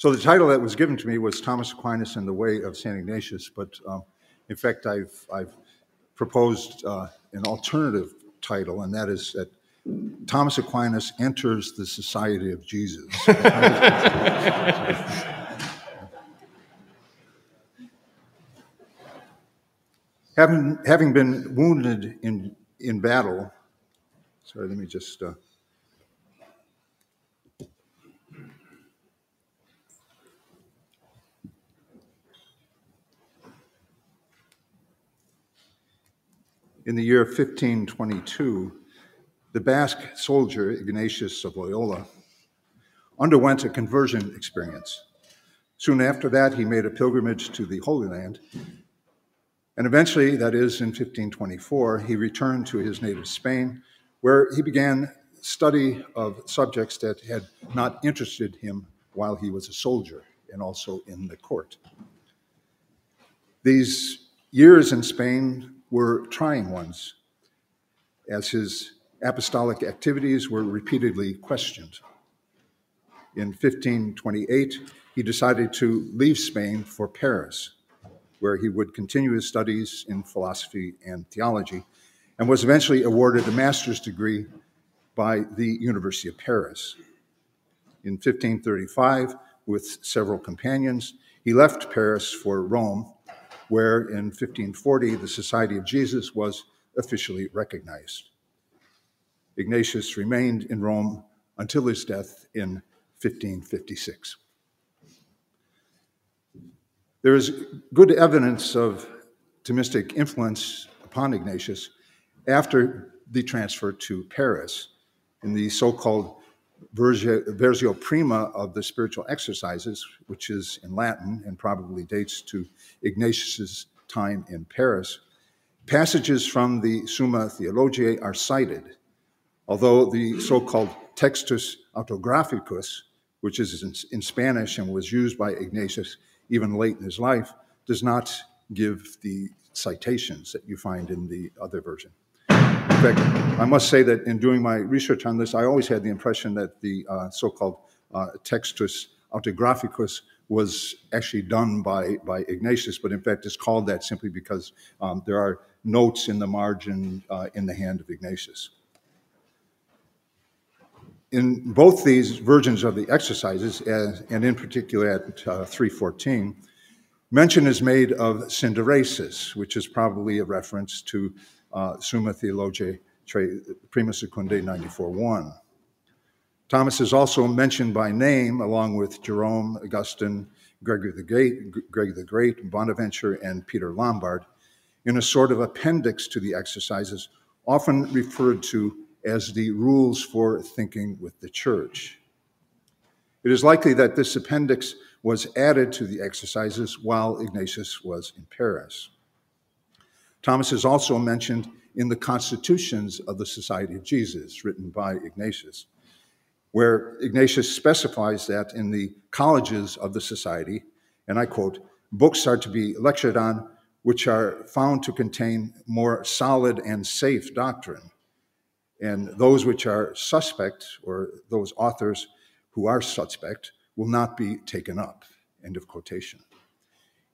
So the title that was given to me was Thomas Aquinas and the Way of St. Ignatius, but um, in fact, I've, I've proposed uh, an alternative title, and that is that Thomas Aquinas enters the Society of Jesus. having, having been wounded in, in battle, sorry, let me just. Uh, in the year 1522, the Basque soldier Ignatius of Loyola underwent a conversion experience. Soon after that, he made a pilgrimage to the Holy Land. And eventually, that is in 1524, he returned to his native Spain, where he began study of subjects that had not interested him while he was a soldier and also in the court. These years in Spain were trying ones, as his apostolic activities were repeatedly questioned. In 1528, he decided to leave Spain for Paris, where he would continue his studies in philosophy and theology, and was eventually awarded a master's degree by the University of Paris. In 1535, with several companions, he left Paris for Rome where in 1540 the Society of Jesus was officially recognized. Ignatius remained in Rome until his death in 1556. There is good evidence of Thomistic influence upon Ignatius after the transfer to Paris in the so called Versio Prima of the spiritual exercises, which is in Latin and probably dates to Ignatius's time in Paris, passages from the Summa Theologiae are cited, although the so called Textus Autographicus, which is in, in Spanish and was used by Ignatius even late in his life, does not give the citations that you find in the other version. Fact, I must say that in doing my research on this, I always had the impression that the uh, so-called uh, Textus Autographicus was actually done by, by Ignatius, but in fact it's called that simply because um, there are notes in the margin uh, in the hand of Ignatius. In both these versions of the exercises, as, and in particular at uh, 314, mention is made of synderesis, which is probably a reference to uh, Summa Theologiae Prima Secundae 94.1. Thomas is also mentioned by name along with Jerome, Augustine, Gregory the Great, the Great, Bonaventure, and Peter Lombard in a sort of appendix to the exercises, often referred to as the rules for thinking with the church. It is likely that this appendix was added to the exercises while Ignatius was in Paris. Thomas is also mentioned in the constitutions of the Society of Jesus, written by Ignatius, where Ignatius specifies that in the colleges of the Society, and I quote, books are to be lectured on which are found to contain more solid and safe doctrine, and those which are suspect, or those authors who are suspect, will not be taken up. End of quotation.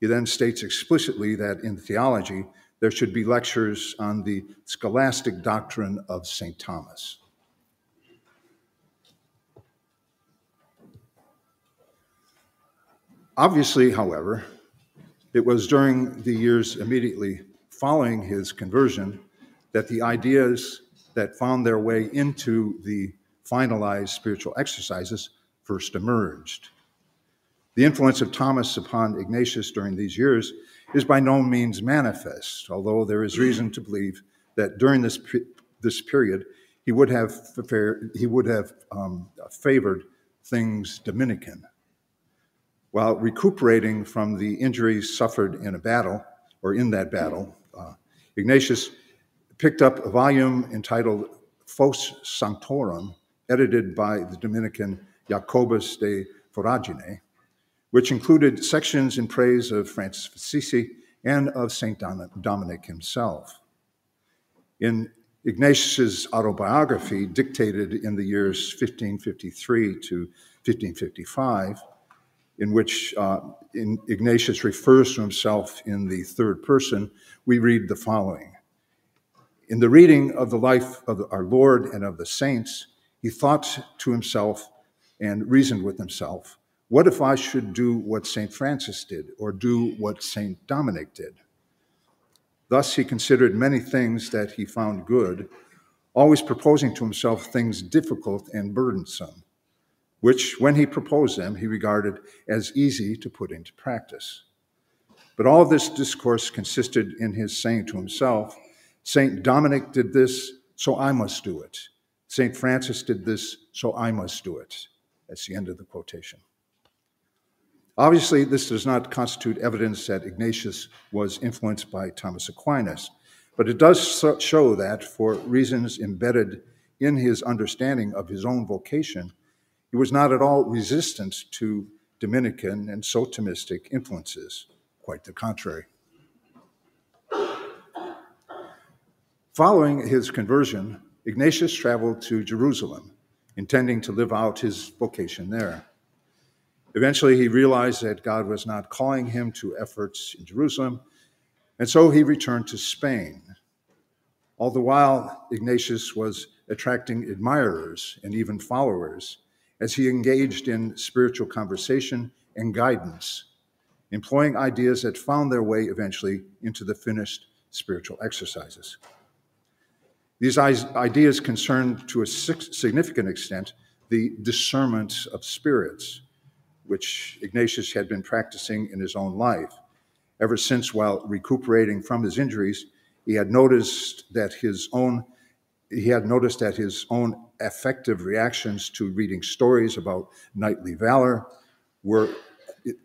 He then states explicitly that in theology, there should be lectures on the scholastic doctrine of St. Thomas. Obviously, however, it was during the years immediately following his conversion that the ideas that found their way into the finalized spiritual exercises first emerged. The influence of Thomas upon Ignatius during these years is by no means manifest, although there is reason to believe that during this, this period he would have, he would have um, favored things Dominican. While recuperating from the injuries suffered in a battle, or in that battle, uh, Ignatius picked up a volume entitled Flos Sanctorum, edited by the Dominican Jacobus de Voragine, which included sections in praise of Francis of Assisi and of St. Dominic himself. In Ignatius's autobiography, dictated in the years 1553 to 1555, in which uh, in Ignatius refers to himself in the third person, we read the following. In the reading of the life of our Lord and of the saints, he thought to himself and reasoned with himself, What if I should do what St. Francis did, or do what St. Dominic did? Thus he considered many things that he found good, always proposing to himself things difficult and burdensome which, when he proposed them, he regarded as easy to put into practice. But all this discourse consisted in his saying to himself, St. Dominic did this, so I must do it. St. Francis did this, so I must do it. That's the end of the quotation. Obviously, this does not constitute evidence that Ignatius was influenced by Thomas Aquinas, but it does show that, for reasons embedded in his understanding of his own vocation, he was not at all resistant to Dominican and so Thomistic influences, quite the contrary. Following his conversion, Ignatius traveled to Jerusalem, intending to live out his vocation there. Eventually, he realized that God was not calling him to efforts in Jerusalem, and so he returned to Spain. All the while, Ignatius was attracting admirers and even followers as he engaged in spiritual conversation and guidance, employing ideas that found their way eventually into the finished spiritual exercises. These ideas concerned to a significant extent the discernment of spirits, which Ignatius had been practicing in his own life. Ever since, while recuperating from his injuries, he had noticed that his own he had noticed that his own affective reactions to reading stories about knightly valor were,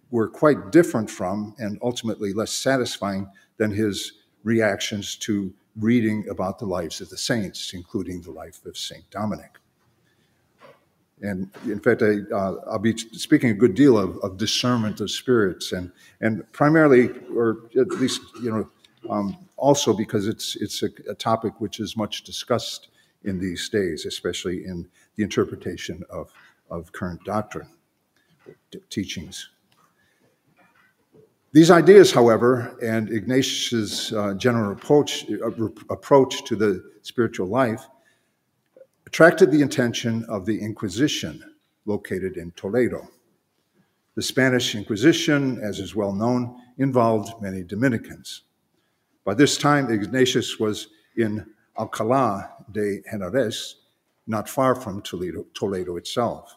were quite different from and ultimately less satisfying than his reactions to reading about the lives of the saints, including the life of St. Dominic. And in fact, I, will uh, be speaking a good deal of, of, discernment of spirits, and, and primarily, or at least, you know, um, also because it's, it's a, a topic which is much discussed in these days, especially in the interpretation of, of current doctrine, teachings. These ideas, however, and Ignatius's uh, general approach, uh, approach to the spiritual life attracted the attention of the Inquisition located in Toledo. The Spanish Inquisition, as is well known, involved many Dominicans. By this time, Ignatius was in Alcalá de Henares, not far from Toledo, Toledo itself.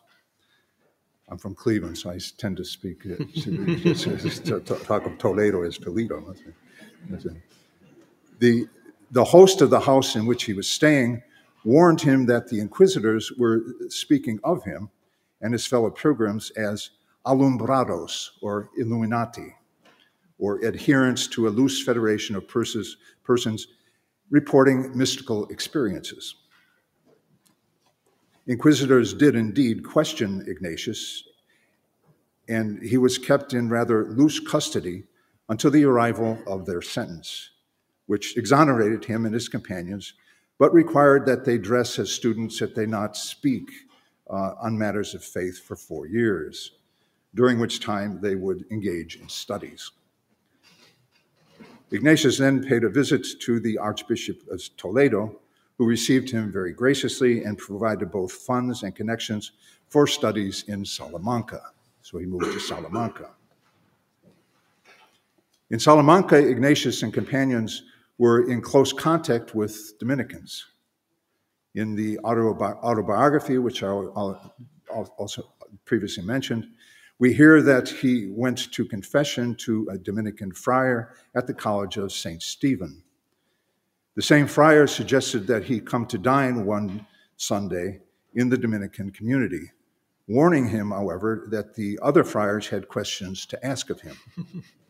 I'm from Cleveland, so I tend to speak, uh, talk of Toledo as Toledo. The, the host of the house in which he was staying warned him that the inquisitors were speaking of him and his fellow pilgrims as alumbrados or illuminati, or adherents to a loose federation of persons, persons reporting mystical experiences. Inquisitors did indeed question Ignatius, and he was kept in rather loose custody until the arrival of their sentence, which exonerated him and his companions, but required that they dress as students, that they not speak uh, on matters of faith for four years, during which time they would engage in studies. Ignatius then paid a visit to the Archbishop of Toledo, who received him very graciously and provided both funds and connections for studies in Salamanca. So he moved to Salamanca. In Salamanca, Ignatius and companions were in close contact with Dominicans. In the autobi- autobiography, which I also previously mentioned, we hear that he went to confession to a Dominican friar at the College of St. Stephen. The same friar suggested that he come to dine one Sunday in the Dominican community, warning him, however, that the other friars had questions to ask of him.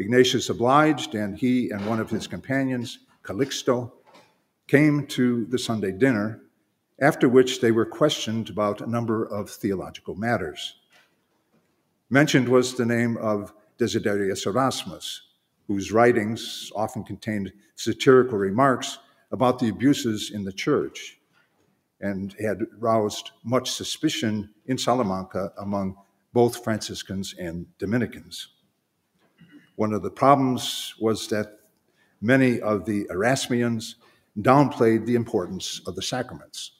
Ignatius obliged, and he and one of his companions, Calixto, came to the Sunday dinner, after which they were questioned about a number of theological matters. Mentioned was the name of Desiderius Erasmus, whose writings often contained satirical remarks about the abuses in the church and had roused much suspicion in Salamanca among both Franciscans and Dominicans. One of the problems was that many of the Erasmians downplayed the importance of the sacraments.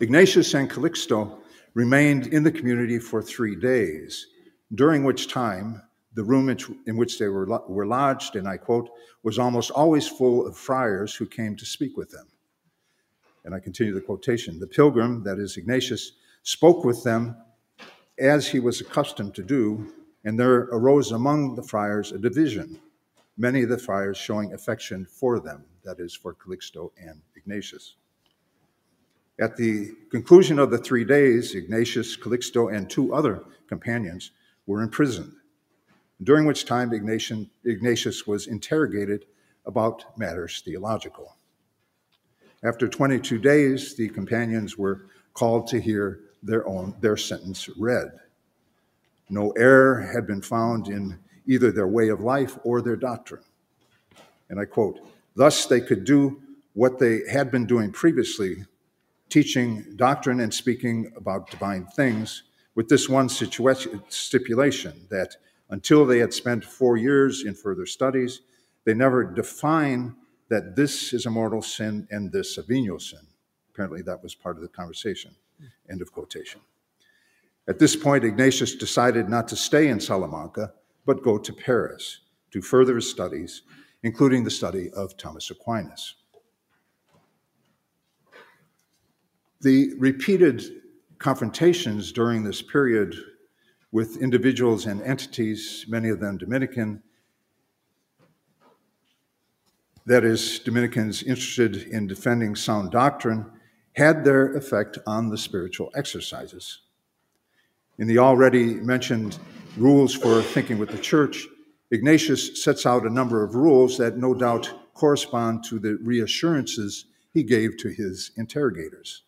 Ignatius and Calixto remained in the community for three days, during which time the room in which they were, were lodged, and I quote, was almost always full of friars who came to speak with them. And I continue the quotation The pilgrim, that is Ignatius, spoke with them as he was accustomed to do, and there arose among the friars a division, many of the friars showing affection for them, that is, for Calixto and Ignatius. At the conclusion of the three days, Ignatius, Calixto, and two other companions were imprisoned, during which time Ignatius was interrogated about matters theological. After 22 days, the companions were called to hear their own their sentence read. No error had been found in either their way of life or their doctrine. And I quote, thus they could do what they had been doing previously teaching doctrine and speaking about divine things with this one situation, stipulation that until they had spent four years in further studies, they never define that this is a mortal sin and this a venial sin. Apparently, that was part of the conversation. End of quotation. At this point, Ignatius decided not to stay in Salamanca, but go to Paris to further his studies, including the study of Thomas Aquinas. The repeated confrontations during this period with individuals and entities, many of them Dominican, that is, Dominicans interested in defending sound doctrine, had their effect on the spiritual exercises. In the already mentioned rules for thinking with the church, Ignatius sets out a number of rules that no doubt correspond to the reassurances he gave to his interrogators.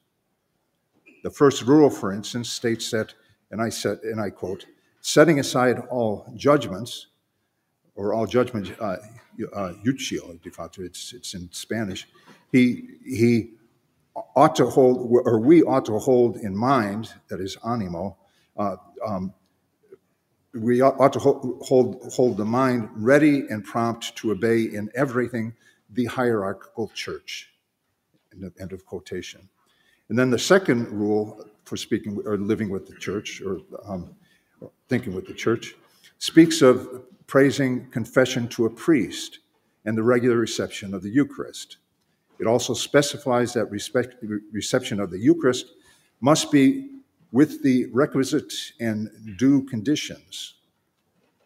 The first rule, for instance, states that, and I said, and I quote, setting aside all judgments, or all judgment, uh, uh, it's, it's in Spanish, he, he ought to hold, or we ought to hold in mind, that is animo, uh, um, we ought to hold, hold, hold the mind ready and prompt to obey in everything the hierarchical church. End of, quotation. And then the second rule for speaking or living with the church or um, thinking with the church speaks of praising confession to a priest and the regular reception of the Eucharist. It also specifies that respect, reception of the Eucharist must be with the requisite and due conditions,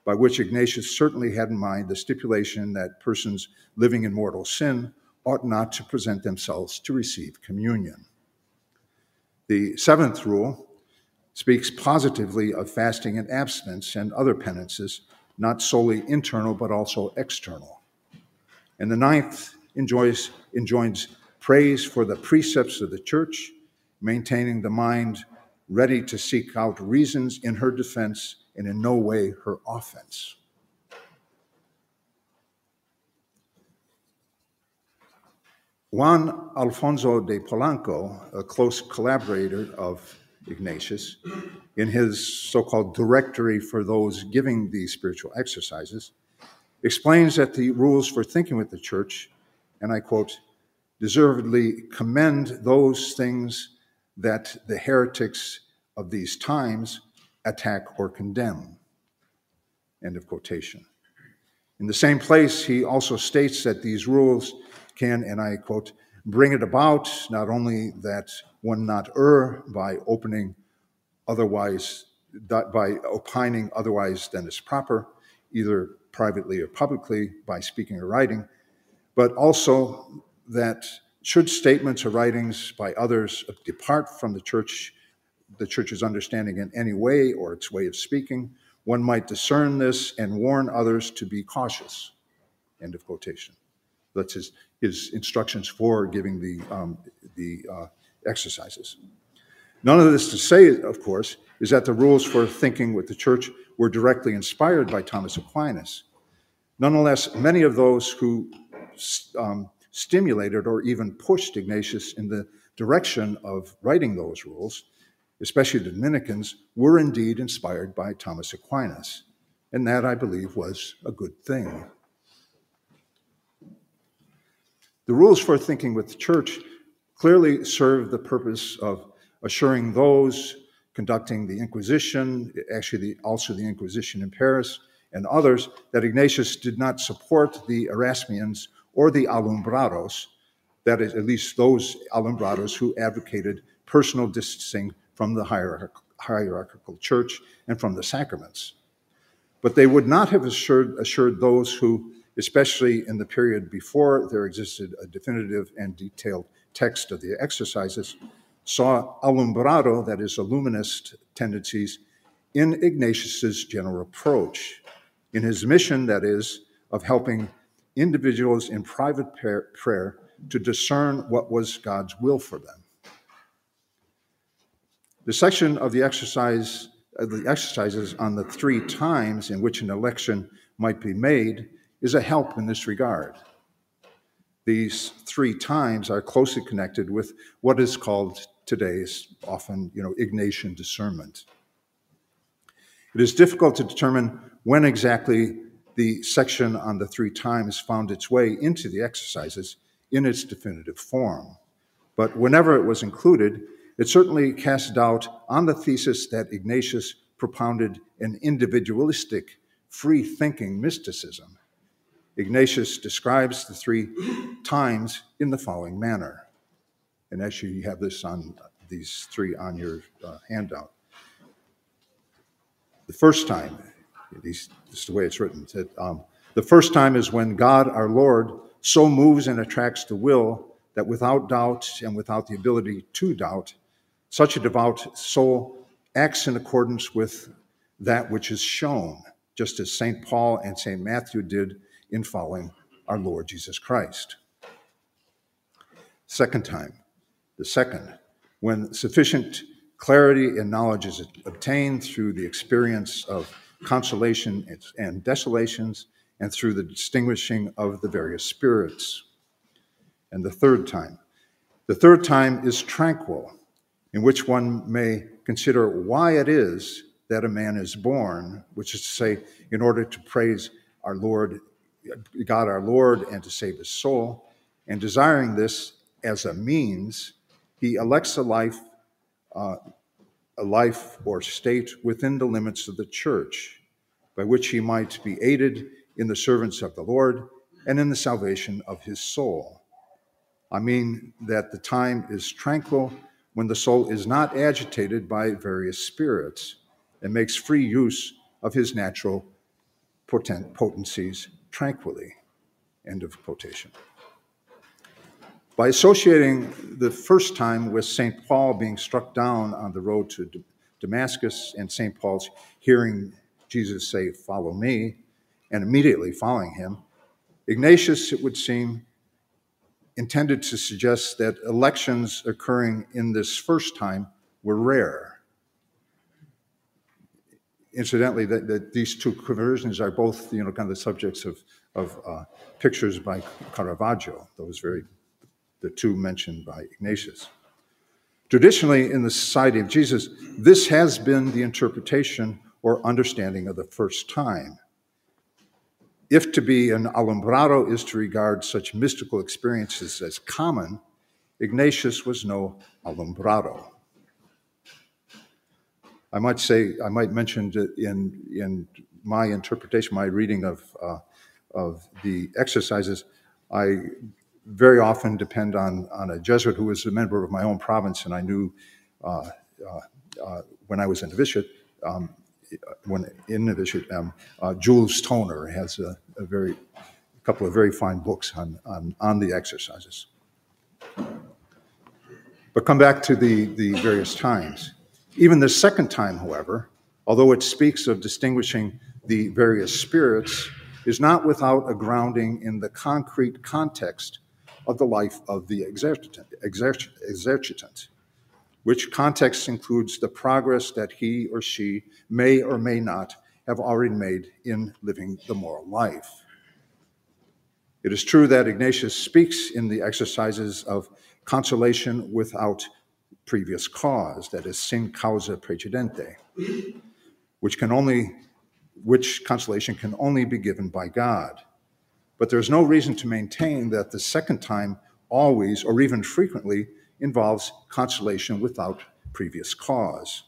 by which Ignatius certainly had in mind the stipulation that persons living in mortal sin ought not to present themselves to receive communion. The seventh rule speaks positively of fasting and abstinence and other penances, not solely internal but also external. And the ninth enjoys, enjoins praise for the precepts of the church, maintaining the mind ready to seek out reasons in her defense and in no way her offense. Juan Alfonso de Polanco, a close collaborator of Ignatius, in his so called directory for those giving these spiritual exercises, explains that the rules for thinking with the church, and I quote, deservedly commend those things that the heretics of these times attack or condemn. End of quotation. In the same place, he also states that these rules can, and I quote, bring it about not only that one not err by opening otherwise, by opining otherwise than is proper, either privately or publicly by speaking or writing, but also that should statements or writings by others depart from the church, the church's understanding in any way or its way of speaking, one might discern this and warn others to be cautious. End of quotation. That's his, his instructions for giving the, um, the uh, exercises. None of this to say, of course, is that the rules for thinking with the church were directly inspired by Thomas Aquinas. Nonetheless, many of those who um, stimulated or even pushed Ignatius in the direction of writing those rules, especially the Dominicans, were indeed inspired by Thomas Aquinas. And that, I believe, was a good thing. The rules for thinking with the church clearly serve the purpose of assuring those conducting the Inquisition, actually the, also the Inquisition in Paris, and others, that Ignatius did not support the Erasmians or the Alumbrados, that is, at least those Alumbrados who advocated personal distancing from the hierarchical church and from the sacraments. But they would not have assured, assured those who, especially in the period before there existed a definitive and detailed text of the exercises, saw alumbrado, that is, illuminist tendencies, in Ignatius's general approach, in his mission, that is, of helping individuals in private prayer to discern what was God's will for them. The section of the exercise of the exercises on the three times in which an election might be made is a help in this regard. These three times are closely connected with what is called today's often, you know, Ignatian discernment. It is difficult to determine when exactly the section on the three times found its way into the exercises in its definitive form. But whenever it was included, it certainly cast doubt on the thesis that Ignatius propounded an individualistic, free thinking mysticism. Ignatius describes the three times in the following manner. And actually, you have this on these three on your uh, handout. The first time, this is the way it's written, um, the first time is when God, our Lord, so moves and attracts the will that without doubt and without the ability to doubt, such a devout soul acts in accordance with that which is shown, just as St. Paul and St. Matthew did in following our Lord Jesus Christ. Second time, the second, when sufficient clarity and knowledge is obtained through the experience of consolation and desolations and through the distinguishing of the various spirits. And the third time, the third time is tranquil, in which one may consider why it is that a man is born, which is to say, in order to praise our Lord, God our Lord, and to save his soul, and desiring this as a means he elects a life, uh, a life or state within the limits of the church, by which he might be aided in the servants of the Lord and in the salvation of his soul. I mean that the time is tranquil when the soul is not agitated by various spirits and makes free use of his natural potent potencies tranquilly. End of quotation. By associating the first time with St. Paul being struck down on the road to Damascus and St. Paul's hearing Jesus say, Follow me, and immediately following him, Ignatius, it would seem, intended to suggest that elections occurring in this first time were rare. Incidentally, that, that these two conversions are both, you know, kind of the subjects of, of uh, pictures by Caravaggio, those very the two mentioned by Ignatius. Traditionally, in the Society of Jesus, this has been the interpretation or understanding of the first time. If to be an alumbrado is to regard such mystical experiences as common, Ignatius was no alumbrado. I might say, I might mention in, in my interpretation, my reading of, uh, of the exercises, I very often depend on, on a Jesuit who was a member of my own province, and I knew uh, uh, uh when I was in novitiate, um, when in novitiate, um, uh, Jules Toner has a, a, very, a couple of very fine books on, on, on the exercises. But come back to the, the various times. Even the second time, however, although it speaks of distinguishing the various spirits, is not without a grounding in the concrete context of the life of the exercitant, exercitant, which context includes the progress that he or she may or may not have already made in living the moral life. It is true that Ignatius speaks in the exercises of consolation without previous cause, that is, sin causa precedente, which can only, which consolation can only be given by God. But there's no reason to maintain that the second time always or even frequently involves consolation without previous cause.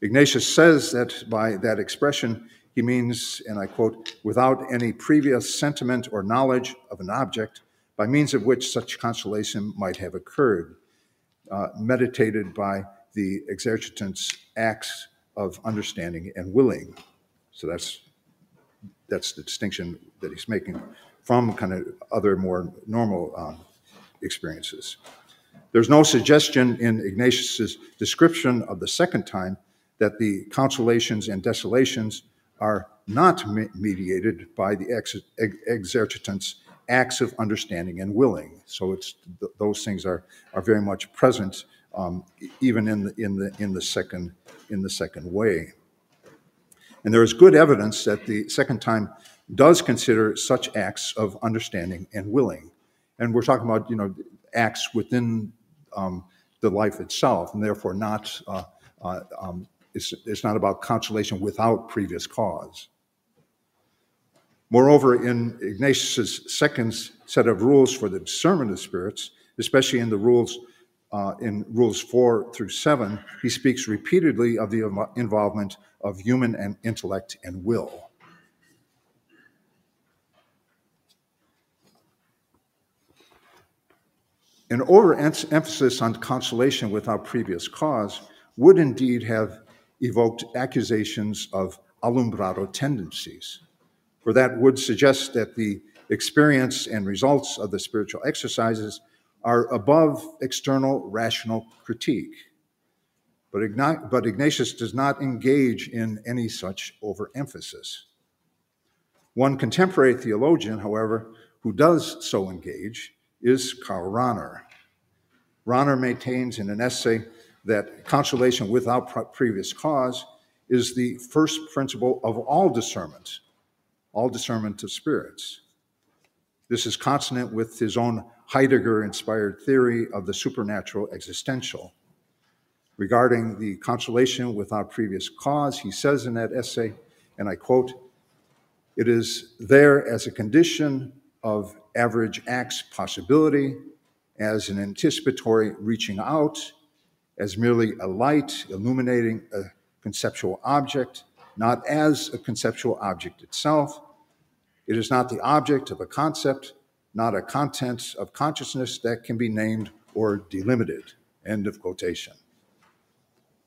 Ignatius says that by that expression, he means, and I quote, without any previous sentiment or knowledge of an object by means of which such consolation might have occurred, uh, meditated by the exercitant's acts of understanding and willing. So that's that's the distinction that he's making from kind of other more normal um, experiences. There's no suggestion in Ignatius's description of the second time that the consolations and desolations are not me- mediated by the ex- exercitant's acts of understanding and willing. So it's th- those things are are very much present um, even in the in the in the second in the second way. And there is good evidence that the second time does consider such acts of understanding and willing. And we're talking about you know acts within um, the life itself, and therefore not uh, uh, um, it's, it's not about consolation without previous cause. Moreover, in Ignatius' second set of rules for the discernment of spirits, especially in the rules uh, in rules four through seven, he speaks repeatedly of the involvement of human and intellect and will. An overemphasis on consolation without previous cause would indeed have evoked accusations of alumbrado tendencies, for that would suggest that the experience and results of the spiritual exercises are above external rational critique. But, Ign- but Ignatius does not engage in any such overemphasis. One contemporary theologian, however, who does so engage is Karl Rahner. Rahner maintains in an essay that consolation without previous cause is the first principle of all discernment, all discernment of spirits. This is consonant with his own Heidegger inspired theory of the supernatural existential. Regarding the consolation without previous cause, he says in that essay, and I quote, it is there as a condition of average acts possibility, as an anticipatory reaching out, as merely a light illuminating a conceptual object, not as a conceptual object itself. It is not the object of a concept, not a content of consciousness that can be named or delimited. End of quotation.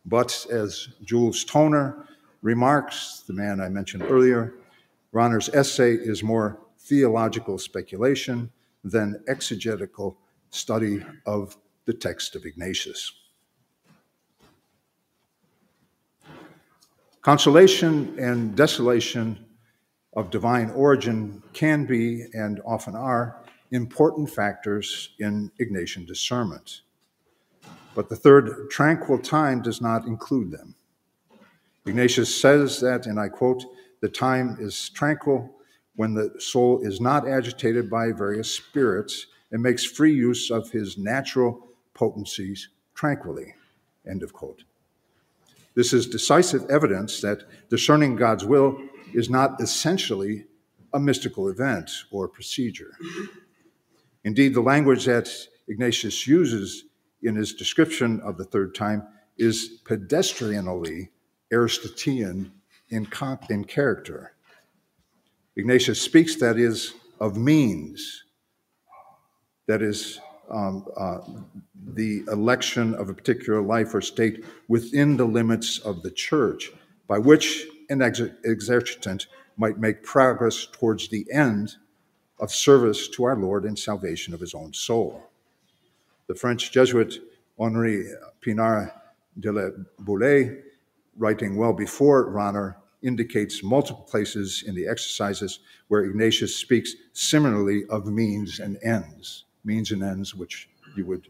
But as Jules Toner remarks, the man I mentioned earlier, Rahner's essay is more theological speculation than exegetical study of the text of Ignatius. Consolation and desolation of divine origin can be, and often are, important factors in Ignatian discernment. But the third tranquil time does not include them. Ignatius says that, and I quote, the time is tranquil when the soul is not agitated by various spirits and makes free use of his natural potencies tranquilly. End of quote. This is decisive evidence that discerning God's will is not essentially a mystical event or procedure. Indeed, the language that Ignatius uses in his description of the third time is pedestrianly Aristotelian in, in character. Ignatius speaks, that is, of means, that is, um, uh, the election of a particular life or state within the limits of the church, by which an ex- exercitant might make progress towards the end of service to our Lord and salvation of his own soul. The French Jesuit Henri Pinard de la Boulaye, writing well before Rahner, indicates multiple places in the exercises where Ignatius speaks similarly of means and ends means and ends which you would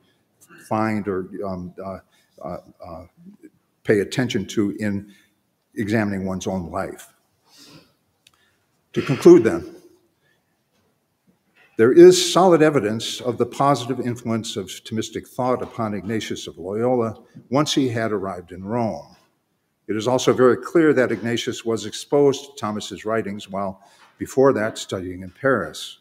find or um, uh, uh, uh, pay attention to in examining one's own life. To conclude, then, There is solid evidence of the positive influence of Thomistic thought upon Ignatius of Loyola once he had arrived in Rome. It is also very clear that Ignatius was exposed to Thomas's writings while before that studying in Paris.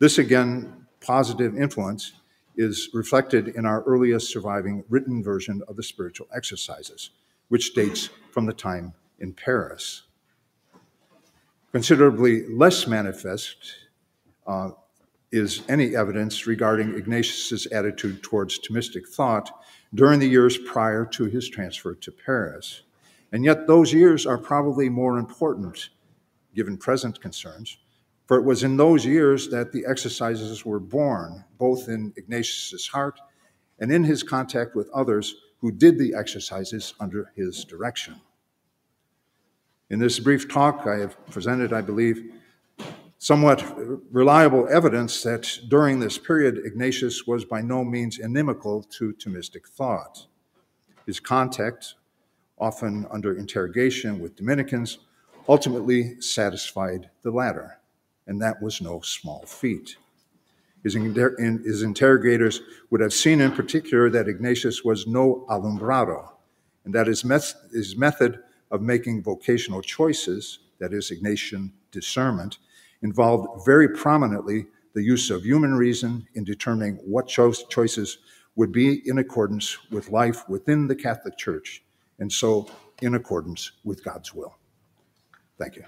This again, positive influence, is reflected in our earliest surviving written version of the spiritual exercises, which dates from the time in Paris. Considerably less manifest uh, is any evidence regarding Ignatius's attitude towards Thomistic thought during the years prior to his transfer to Paris. And yet, those years are probably more important, given present concerns, for it was in those years that the exercises were born, both in Ignatius's heart and in his contact with others who did the exercises under his direction. In this brief talk, I have presented, I believe, somewhat reliable evidence that during this period, Ignatius was by no means inimical to Thomistic thought. His contact, often under interrogation with Dominicans, ultimately satisfied the latter, and that was no small feat. His, his interrogators would have seen in particular that Ignatius was no alumbrado, and that his, his method of making vocational choices, that is, Ignatian discernment, involved very prominently the use of human reason in determining what cho- choices would be in accordance with life within the Catholic Church, and so in accordance with God's will. Thank you.